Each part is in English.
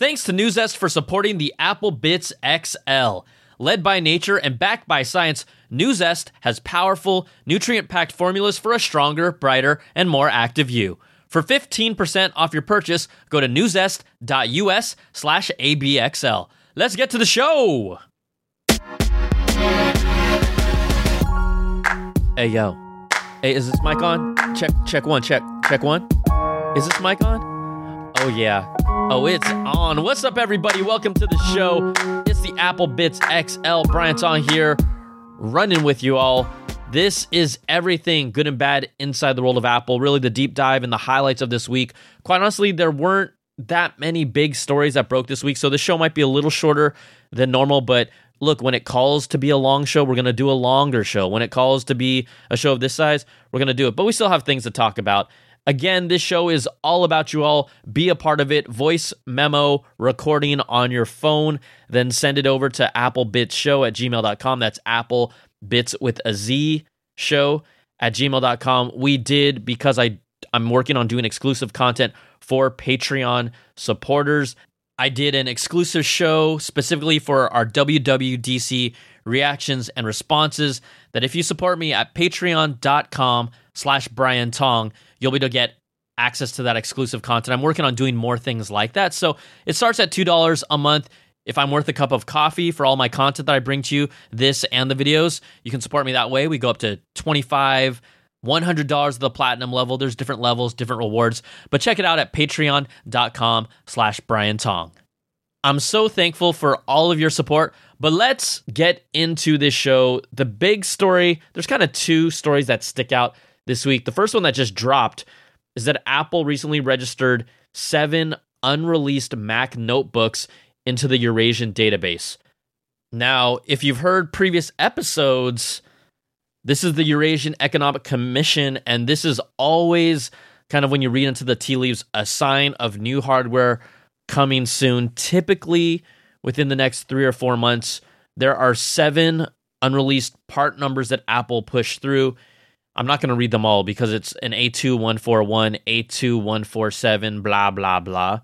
Thanks to Nuzest for supporting the Apple Bitz XL. Led by nature and backed by science, Nuzest has powerful, nutrient packed formulas for a stronger, brighter, and more active you. For 15% off your purchase, go to nuzest.us slash ABXL. Let's get to the show! Hey, yo. Hey, is this mic on? Check, check one, check, check one. Is this mic on? Oh, yeah. Oh, it's on. What's up, everybody? Welcome to the show. It's the Apple Bitz XL. Brian Tong here, running with you all. This is everything good and bad inside the world of Apple. Really, the deep dive and the highlights of this week. Quite honestly, there weren't that many big stories that broke this week, so the show might be a little shorter than normal, but look, when it calls to be a long show, we're going to do a longer show. When it calls to be a show of this size, we're going to do it. But we still have things to talk about. Again, this show is all about you all. Be a part of it. Voice memo recording on your phone, then send it over to applebitzshow at gmail.com. That's Apple Bitz with a Z show at gmail.com. We did because I I'm working on doing exclusive content for Patreon supporters. I did an exclusive show specifically for our WWDC reactions and responses that if you support me at patreon.com slash Brian Tong, you'll be able to get access to that exclusive content. I'm working on doing more things like that. So it starts at $2 a month. If I'm worth a cup of coffee for all my content that I bring to you, this and the videos, you can support me that way. We go up to 25 $100 of the platinum level. There's different levels, different rewards, but check it out at patreon.com slash Brian Tong. I'm so thankful for all of your support, but let's get into this show. The big story, there's kind of two stories that stick out this week. The first one that just dropped is that Apple recently registered seven unreleased Mac notebooks into the Eurasian database. Now, if you've heard previous episodes, this is the Eurasian Economic Commission, and this is always kind of when you read into the tea leaves a sign of new hardware coming soon. Typically, within the next three or four months, there are seven unreleased part numbers that Apple pushed through. I'm not going to read them all because it's an A2141, A2147, blah, blah, blah.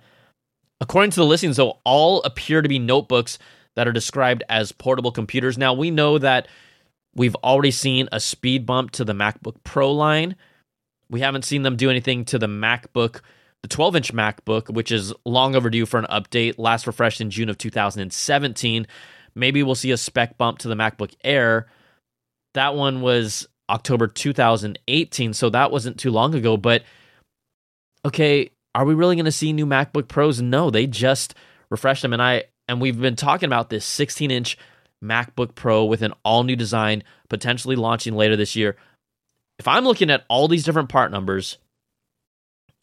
According to the listings, though, all appear to be notebooks that are described as portable computers. Now, we know that we've already seen a speed bump to the MacBook Pro line. We haven't seen them do anything to the MacBook, the 12 inch MacBook, which is long overdue for an update, last refreshed in June of 2017. Maybe we'll see a spec bump to the MacBook Air. That one was October 2018, so that wasn't too long ago. But okay, are we really going to see new MacBook Pros? No, they just refreshed them, and I and we've been talking about this 16 inch MacBook Pro with an all new design, potentially launching later this year. If I'm looking at all these different part numbers,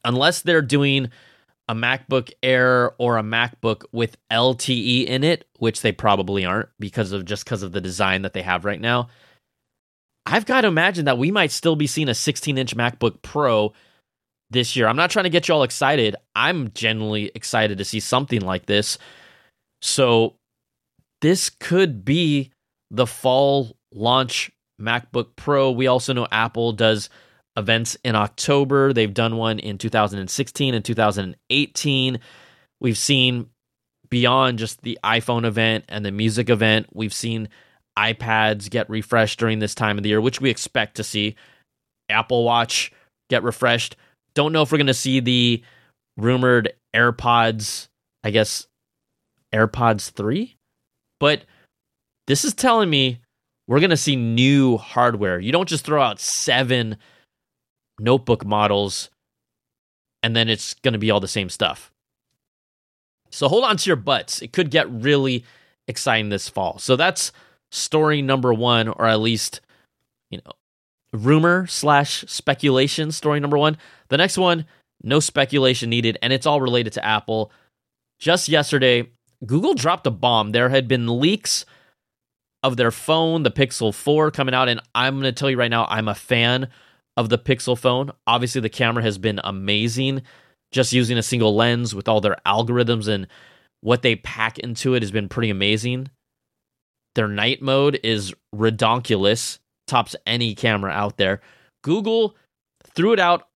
unless they're doing a MacBook Air or a MacBook with LTE in it, which they probably aren't because of just because of the design that they have right now. I've got to imagine that we might still be seeing a 16 inch MacBook Pro this year. I'm not trying to get you all excited. I'm genuinely excited to see something like this. So, this could be the fall launch MacBook Pro. We also know Apple does events in October. They've done one in 2016 and 2018. We've seen beyond just the iPhone event and the music event, we've seen iPads get refreshed during this time of the year, which we expect to see. Apple Watch get refreshed. Don't know if we're going to see the rumored AirPods, I guess AirPods 3, but this is telling me we're going to see new hardware. You don't just throw out seven notebook models and then it's going to be all the same stuff. So hold on to your butts. It could get really exciting this fall. So that's story number one, or at least, you know, rumor slash speculation story number one. The next one, no speculation needed, and it's all related to Apple. Just yesterday, Google dropped a bomb. There had been leaks of their phone, the Pixel 4, coming out, and I'm going to tell you right now, I'm a fan of the Pixel phone. Obviously, the camera has been amazing. Just using a single lens with all their algorithms and what they pack into it has been pretty amazing. Their night mode is redonkulous, tops any camera out there. Google threw it out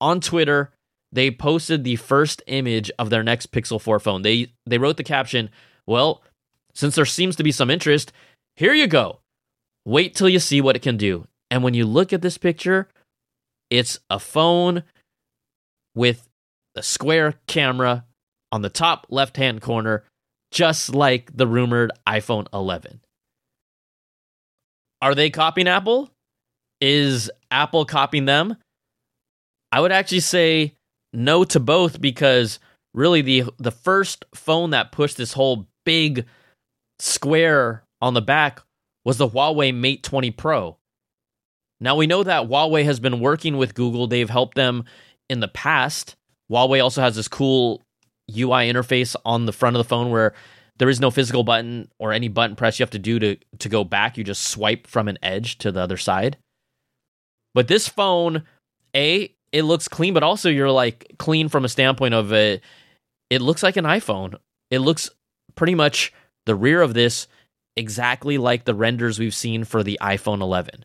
on Twitter they posted the first image of their next Pixel 4 phone. They they wrote the caption, "Well, since there seems to be some interest, here you go. Wait till you see what it can do." And when you look at this picture, it's a phone with a square camera on the top left-hand corner, just like the rumored iPhone 11. Are they copying Apple? Is Apple copying them? I would actually say no to both because really the the first phone that pushed this whole big square on the back was the Huawei Mate 20 Pro. Now we know that Huawei has been working with Google. They've helped them in the past. Huawei also has this cool UI interface on the front of the phone where there is no physical button or any button press you have to do to to go back. You just swipe from an edge to the other side. But this phone, a it looks clean, but also you're like clean from a standpoint of it. It looks like an iPhone. It looks pretty much the rear of this exactly like the renders we've seen for the iPhone 11.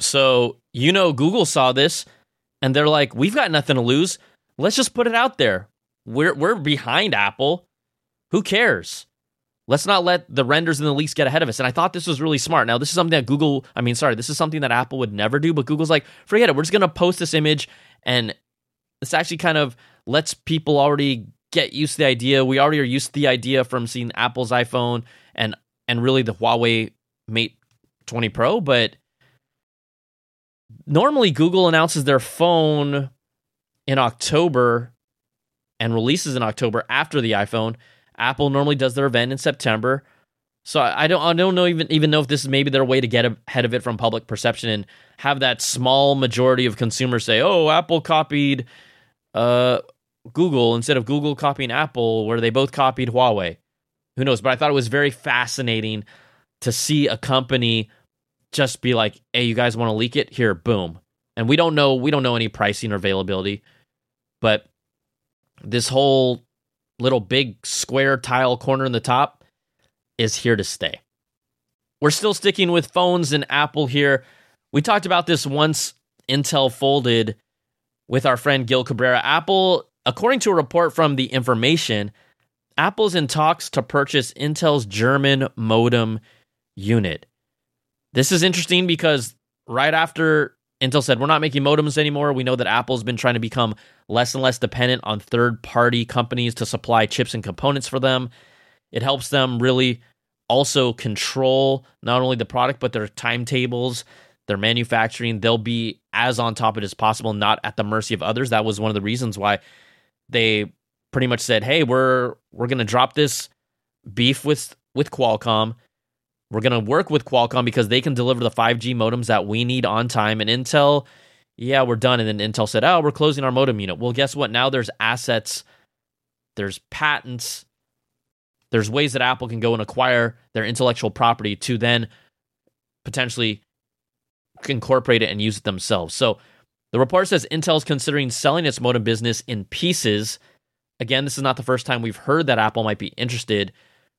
So, you know, Google saw this and they're like, we've got nothing to lose. Let's just put it out there. We're, we're behind Apple. Who cares? Let's not let the renders and the leaks get ahead of us. And I thought this was really smart. Now, this is something that Google, I mean, sorry, this is something that Apple would never do, but Google's like, forget it. We're just going to post this image. And this actually kind of lets people already get used to the idea. We already are used to the idea from seeing Apple's iPhone and and really the Huawei Mate 20 Pro, but normally Google announces their phone in October and releases in October after the iPhone. Apple normally does their event in September. So I don't I don't know even even know if this is maybe their way to get ahead of it from public perception and have that small majority of consumers say, "Oh, Apple copied uh, Google instead of Google copying Apple, where they both copied Huawei." Who knows? But I thought it was very fascinating to see a company just be like, "Hey, you guys want to leak it? Here, boom." And we don't know we don't know any pricing or availability, but this whole little big square tile corner in the top is here to stay. We're still sticking with phones and Apple here. We talked about this once Intel folded with our friend Gil Cabrera. Apple, according to a report from The Information, Apple's in talks to purchase Intel's German modem unit. This is interesting because right after Intel said, We're not making modems anymore. We know that Apple's been trying to become less and less dependent on third party companies to supply chips and components for them. It helps them really also control not only the product, but their timetables, their manufacturing. They'll be as on top of it as possible, not at the mercy of others. That was one of the reasons why they pretty much said, Hey, we're we're gonna drop this beef with with Qualcomm we're going to work with Qualcomm because they can deliver the 5G modems that we need on time. And Intel, yeah, we're done. And then Intel said, oh, we're closing our modem unit. Well, guess what? Now there's assets, there's patents, there's ways that Apple can go and acquire their intellectual property to then potentially incorporate it and use it themselves. So the report says Intel is considering selling its modem business in pieces. Again, this is not the first time we've heard that Apple might be interested.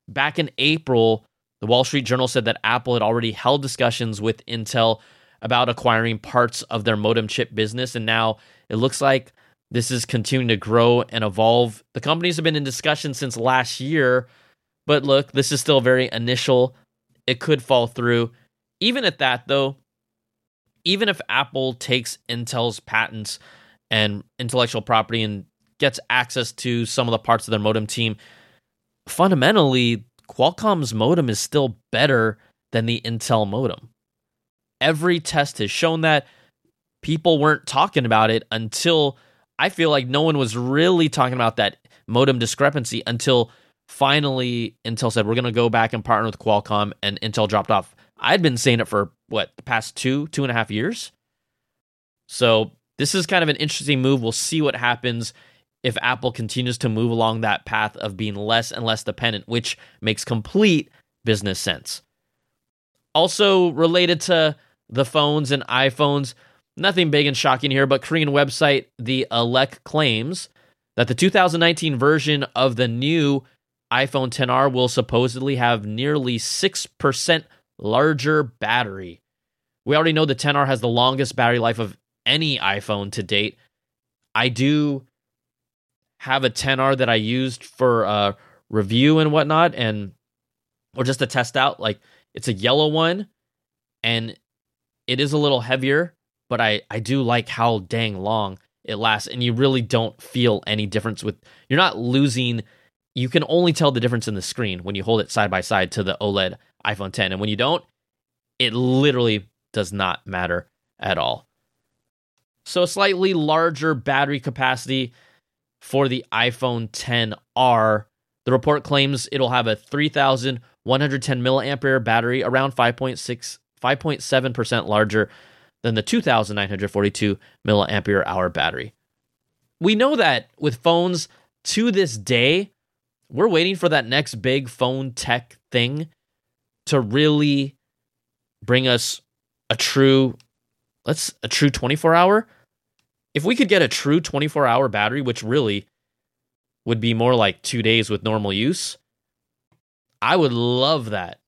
Back in April, the Wall Street Journal said that Apple had already held discussions with Intel about acquiring parts of their modem chip business, and now it looks like this is continuing to grow and evolve. The companies have been in discussion since last year, but look, this is still very initial. It could fall through. Even at that, though, even if Apple takes Intel's patents and intellectual property and gets access to some of the parts of their modem team, fundamentally, Qualcomm's modem is still better than the Intel modem. Every test has shown that people weren't talking about it until I feel like no one was really talking about that modem discrepancy until finally Intel said we're going to go back and partner with Qualcomm, and Intel dropped off. I'd been saying it for what the past two, two and a half years. So this is kind of an interesting move. We'll see what happens if Apple continues to move along that path of being less and less dependent, which makes complete business sense. Also, related to the phones and iPhones, nothing big and shocking here, but Korean website The Elec claims that the 2019 version of the new iPhone 10R will supposedly have nearly 6% larger battery. We already know the 10R has the longest battery life of any iPhone to date, I do have a 10R that I used for uh, review and whatnot, and or just to test out. Like it's a yellow one, and it is a little heavier, but I I do like how dang long it lasts, and you really don't feel any difference with. You're not losing. You can only tell the difference in the screen when you hold it side by side to the OLED iPhone 10, and when you don't, it literally does not matter at all. So, slightly larger battery capacity for the iPhone 10R. The report claims it'll have a 3,110 milliampere battery, around 5.6, 5.7% larger than the 2,942 milliampere hour battery. We know that with phones to this day, we're waiting for that next big phone tech thing to really bring us a true let's a true 24 hour if we could get a true 24 hour battery which really would be more like 2 days with normal use i would love that.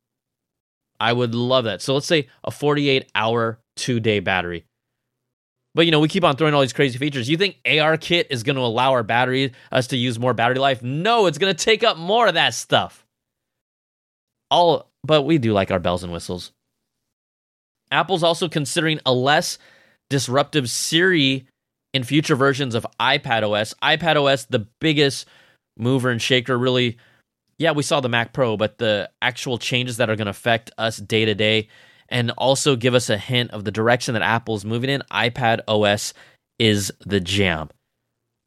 I would love that. So let's say a 48 hour 2 day battery. But you know we keep on throwing all these crazy features. You think AR Kit is going to allow our battery us to use more battery life? No it's going to take up more of that stuff. All but we do like our bells and whistles. Apple's also considering a less disruptive Siri in future versions of iPad OS. iPad OS, the biggest mover and shaker, really. Yeah, we saw the Mac Pro, but the actual changes that are going to affect us day to day and also give us a hint of the direction that Apple's moving in, iPad OS is the jam.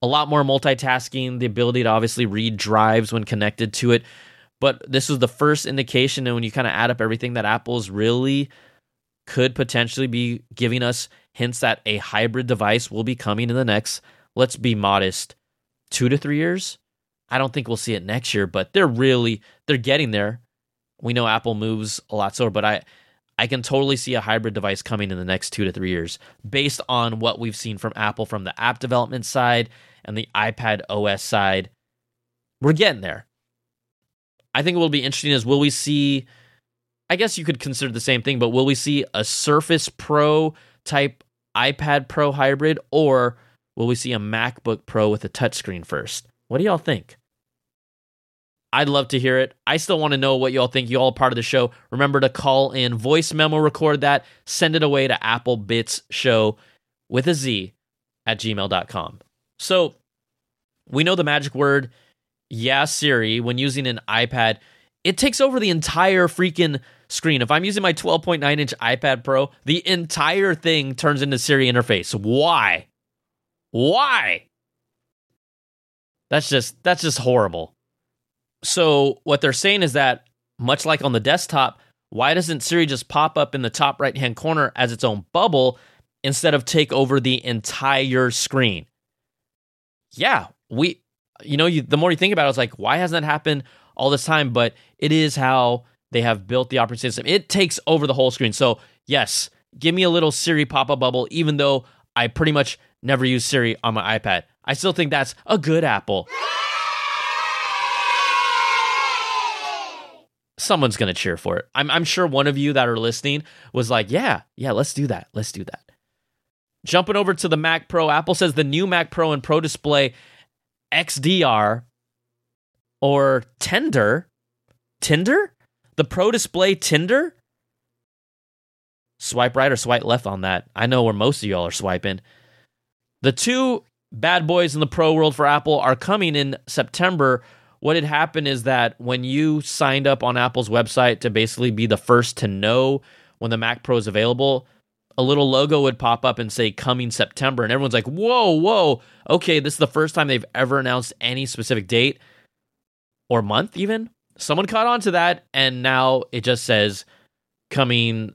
A lot more multitasking, the ability to obviously read drives when connected to it. But this was the first indication, and when you kind of add up everything that Apple's really could potentially be giving us hints that a hybrid device will be coming in the next, let's be modest, two to three years. I don't think we'll see it next year, but they're really they're getting there. We know Apple moves a lot slower, but I I can totally see a hybrid device coming in the next two to three years based on what we've seen from Apple from the app development side and the iPad OS side. We're getting there. I think what will be interesting is will we see I guess you could consider the same thing, but will we see a Surface Pro type iPad Pro hybrid or will we see a MacBook Pro with a touchscreen first? What do y'all think? I'd love to hear it. I still want to know what y'all think. You all part of the show. Remember to call in, voice memo, record that, send it away to Apple Bitz Show with a Z at gmail.com. So we know the magic word, yeah, Siri, when using an iPad, it takes over the entire freaking screen. If I'm using my 12.9 inch iPad Pro, the entire thing turns into Siri interface. Why? Why? That's just that's just horrible. So what they're saying is that much like on the desktop, why doesn't Siri just pop up in the top right hand corner as its own bubble instead of take over the entire screen? Yeah, we you know, you, the more you think about it, it's like, why hasn't that happened all this time? But it is how they have built the operating system. It takes over the whole screen. So, yes, give me a little Siri pop up bubble, even though I pretty much never use Siri on my iPad. I still think that's a good Apple. Someone's going to cheer for it. I'm, I'm sure one of you that are listening was like, yeah, yeah, let's do that. Let's do that. Jumping over to the Mac Pro, Apple says the new Mac Pro and Pro Display XDR or Tender, Tinder the Pro Display Tinder? Swipe right or swipe left on that. I know where most of y'all are swiping. The two bad boys in the pro world for Apple are coming in September. What had happened is that when you signed up on Apple's website to basically be the first to know when the Mac Pro is available, a little logo would pop up and say coming September. And everyone's like, whoa, whoa, okay, this is the first time they've ever announced any specific date or month, even someone caught on to that, and now it just says coming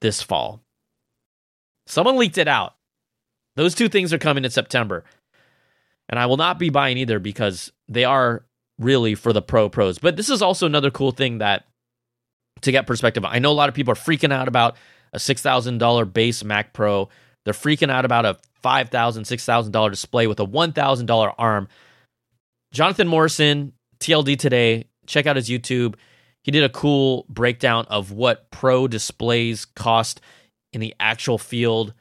this fall. Someone leaked it out. Those two things are coming in September. And I will not be buying either because they are really for the pro pros. But this is also another cool thing that to get perspective. I know a lot of people are freaking out about a $6,000 base Mac Pro. They're freaking out about a $5,000, $6,000 display with a $1,000 ARM. Jonathan Morrison, TLD Today, check out his YouTube. He did a cool breakdown of what pro displays cost in the actual field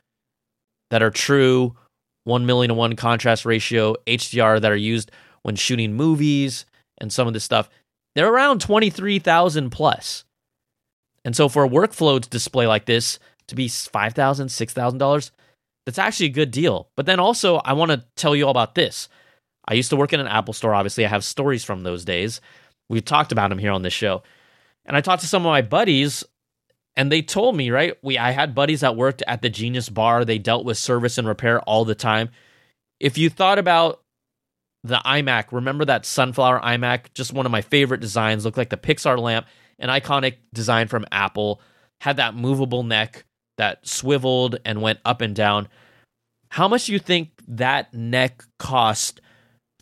that are true 1 million to 1 contrast ratio HDR that are used when shooting movies and some of this stuff, they're around 23,000 plus. And so for a workflow display like this to be $5,000, $6,000, that's actually a good deal. But then also, I want to tell you all about this. I used to work in an Apple store. Obviously, I have stories from those days. We've talked about them here on this show. And I talked to some of my buddies, and they told me, right? We I had buddies that worked at the Genius Bar. They dealt with service and repair all the time. If you thought about the iMac, remember that sunflower iMac? Just one of my favorite designs, looked like the Pixar lamp, an iconic design from Apple, had that movable neck that swiveled and went up and down. How much do you think that neck cost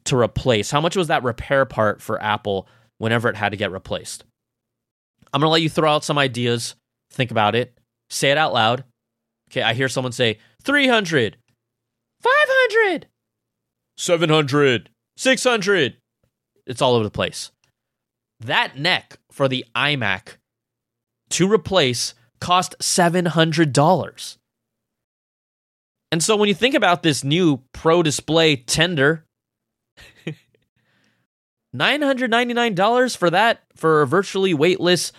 to replace? How much was that repair part for Apple whenever it had to get replaced? I'm going to let you throw out some ideas. Think about it. Say it out loud. Okay, I hear someone say 300, 500, 700, 600. It's all over the place. That neck for the iMac to replace cost $700. And so when you think about this new Pro Display tender, $999 for that for a virtually weightless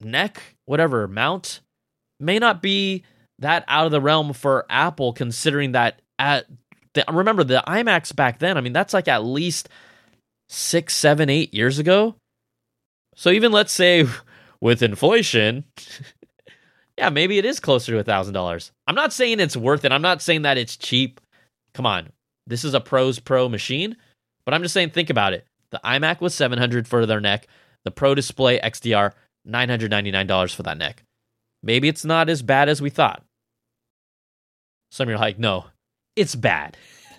neck, whatever, mount may not be that out of the realm for Apple considering that at the, remember the iMacs back then, I mean that's like at least six, seven, eight years ago. So even let's say with inflation, yeah, maybe it is closer to a thousand dollars. I'm not saying it's worth it. I'm not saying that it's cheap. Come on, this is a pros pro machine, but I'm just saying think about it. The iMac was 700 for their neck. The Pro Display XDR $999 for that neck. Maybe it's not as bad as we thought. Some of you are like, no, it's bad.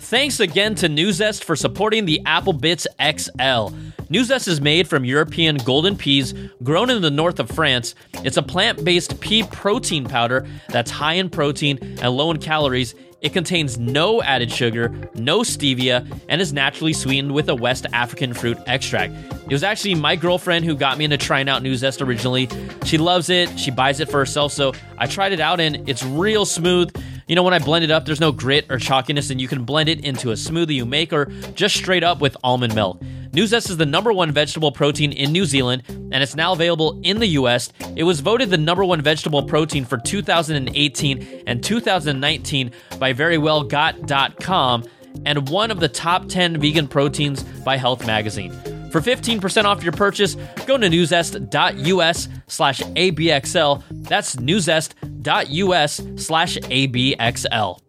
Thanks again to Nuzest for supporting the Apple Bitz XL. Nuzest is made from European golden peas grown in the north of France. It's a plant based pea protein powder that's high in protein and low in calories. It contains no added sugar, no stevia, and is naturally sweetened with a West African fruit extract. It was actually my girlfriend who got me into trying out Nuzest originally. She loves it, she buys it for herself, so I tried it out and it's real smooth. You know, when I blend it up, there's no grit or chalkiness, and you can blend it into a smoothie you make or just straight up with almond milk. Nuzest is the number one vegetable protein in New Zealand, and it's now available in the US. It was voted the number one vegetable protein for 2018 and 2019 by verywellgot.com and one of the top 10 vegan proteins by Health Magazine. For 15% off your purchase, go to nuzest.us slash ABXL. That's nuzest.us slash ABXL.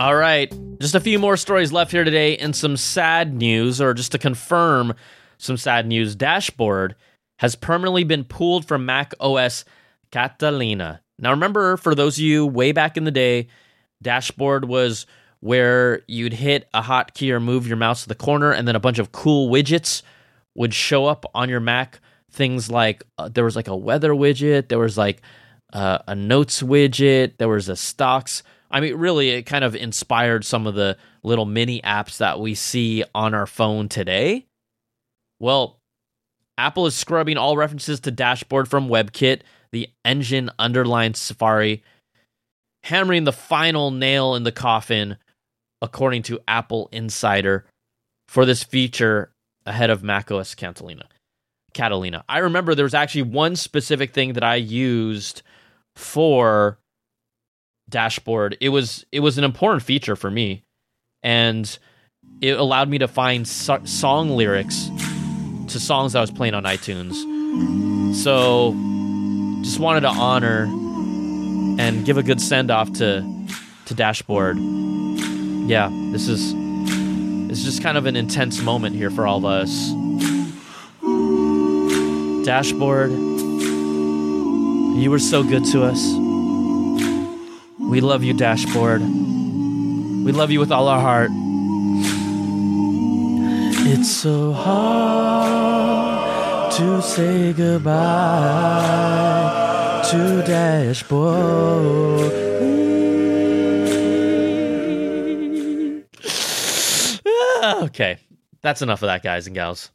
All right, just a few more stories left here today and some sad news, or just to confirm some sad news. Dashboard has permanently been pulled from Mac OS Catalina. Now, remember, for those of you way back in the day, Dashboard was where you'd hit a hotkey or move your mouse to the corner, and then a bunch of cool widgets would show up on your Mac. Things like uh, there was like a weather widget, there was like uh, a notes widget, there was a stocks I mean, really, it kind of inspired some of the little mini apps that we see on our phone today. Well, Apple is scrubbing all references to dashboard from WebKit, the engine underlined Safari, hammering the final nail in the coffin, according to Apple Insider, for this feature ahead of macOS Catalina. Catalina. I remember there was actually one specific thing that I used for dashboard it was it was an important feature for me. And it allowed me to find so- song lyrics to songs i was playing on itunes. So just wanted to honor and give a good send off to to dashboard. Yeah this is it's just kind of an intense moment here for all of us. Dashboard you were so good to us we love you, Dashboard. We love you with all our heart. It's so hard to say goodbye to Dashboard. Ah, okay, that's enough of that, guys and gals.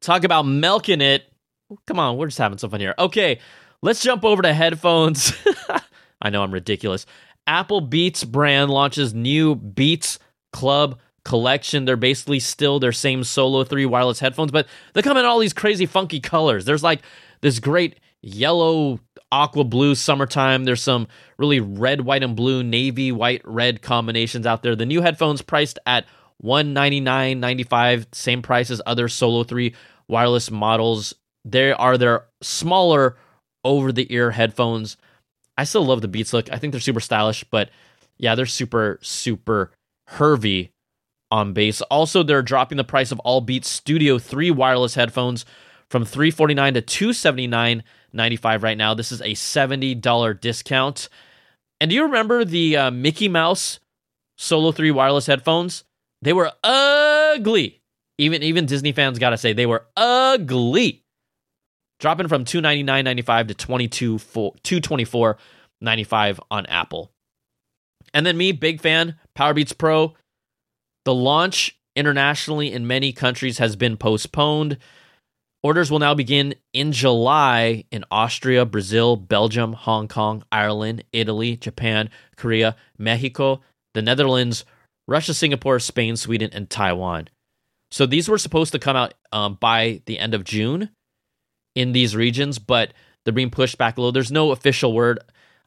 Talk about milking it. Come on, we're just having some fun here. Okay, let's jump over to headphones. I know I'm ridiculous. Apple Beats brand launches new Beats Club collection. They're basically still their same Solo 3 wireless headphones, but they come in all these crazy funky colors. There's like this great yellow, aqua blue summertime. There's some really red, white, and blue, navy, white, red combinations out there. The new headphones priced at $199.95, same price as other Solo 3 wireless models. There are their smaller over the ear headphones. I still love the Beats look. I think they're super stylish, but yeah, they're super, super hervy on bass. Also, they're dropping the price of all Beats Studio 3 wireless headphones from 349 to 279.95 right now. This is a $70 discount. And do you remember the uh, Mickey Mouse Solo 3 wireless headphones? They were ugly. Even even Disney fans got to say they were ugly. Dropping from 299.95 to 22 224.95 on Apple. And then me, big fan, Powerbeats Pro. The launch internationally in many countries has been postponed. Orders will now begin in July in Austria, Brazil, Belgium, Hong Kong, Ireland, Italy, Japan, Korea, Mexico, the Netherlands, Russia, Singapore, Spain, Sweden, and Taiwan. So these were supposed to come out um, by the end of June in these regions, but they're being pushed back a little. There's no official word.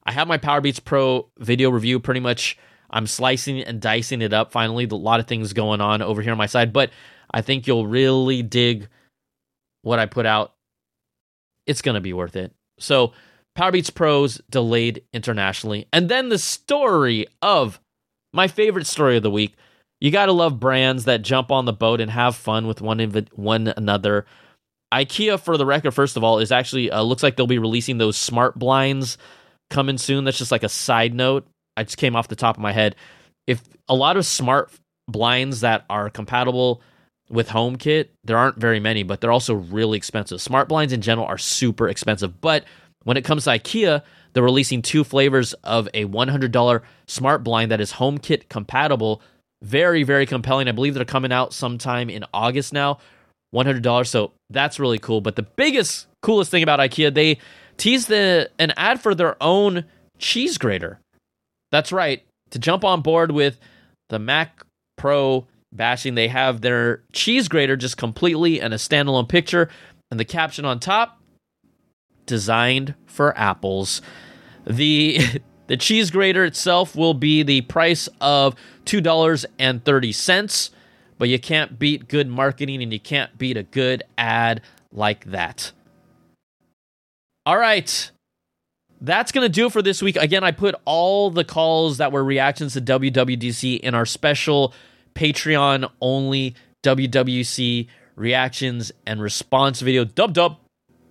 I have my Powerbeats Pro video review pretty much I'm slicing and dicing it up finally. A lot of things going on over here on my side, but I think you'll really dig what I put out. It's going to be worth it. So, Powerbeats Pros delayed internationally. And then the story of my favorite story of the week. You got to love brands that jump on the boat and have fun with one one another. IKEA, for the record, first of all, is actually uh, looks like they'll be releasing those smart blinds coming soon. That's just like a side note. I just came off the top of my head. If a lot of smart blinds that are compatible with HomeKit, there aren't very many, but they're also really expensive. Smart blinds in general are super expensive, but when it comes to IKEA, they're releasing two flavors of a $100 smart blind that is HomeKit compatible. Very, very compelling. I believe they're coming out sometime in August now. $100. So that's really cool. But the biggest, coolest thing about IKEA, they teased the, an ad for their own cheese grater. That's right. To jump on board with the Mac Pro bashing, they have their cheese grater just completely in a standalone picture, and the caption on top designed for apples. The the cheese grater itself will be the price of $2.30, but you can't beat good marketing and you can't beat a good ad like that. All right that's going to do it for this week. Again, I put all the calls that were reactions to WWDC in our special Patreon only WWC reactions and response video, dub dub.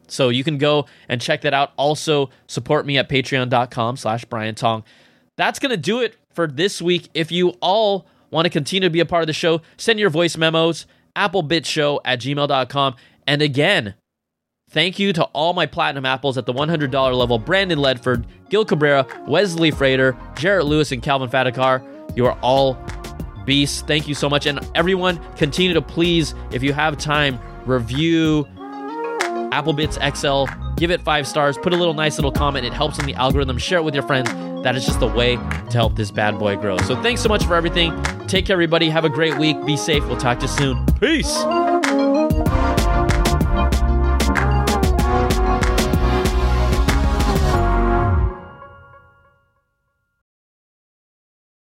So you can go and check that out. Also, support me at patreon.com slash Brian Tong. That's going to do it for this week. If you all want to continue to be a part of the show, send your voice memos, applebitzshow at gmail.com. And again, Thank you to all my platinum apples at the $100 level Brandon Ledford, Gil Cabrera, Wesley Frater, Jarrett Lewis, and Calvin Fatakar. You are all beasts. Thank you so much. And everyone, continue to please, if you have time, review Applebitz XL. Give it five stars. Put a little nice little comment. It helps in the algorithm. Share it with your friends. That is just a way to help this bad boy grow. So thanks so much for everything. Take care, everybody. Have a great week. Be safe. We'll talk to you soon. Peace.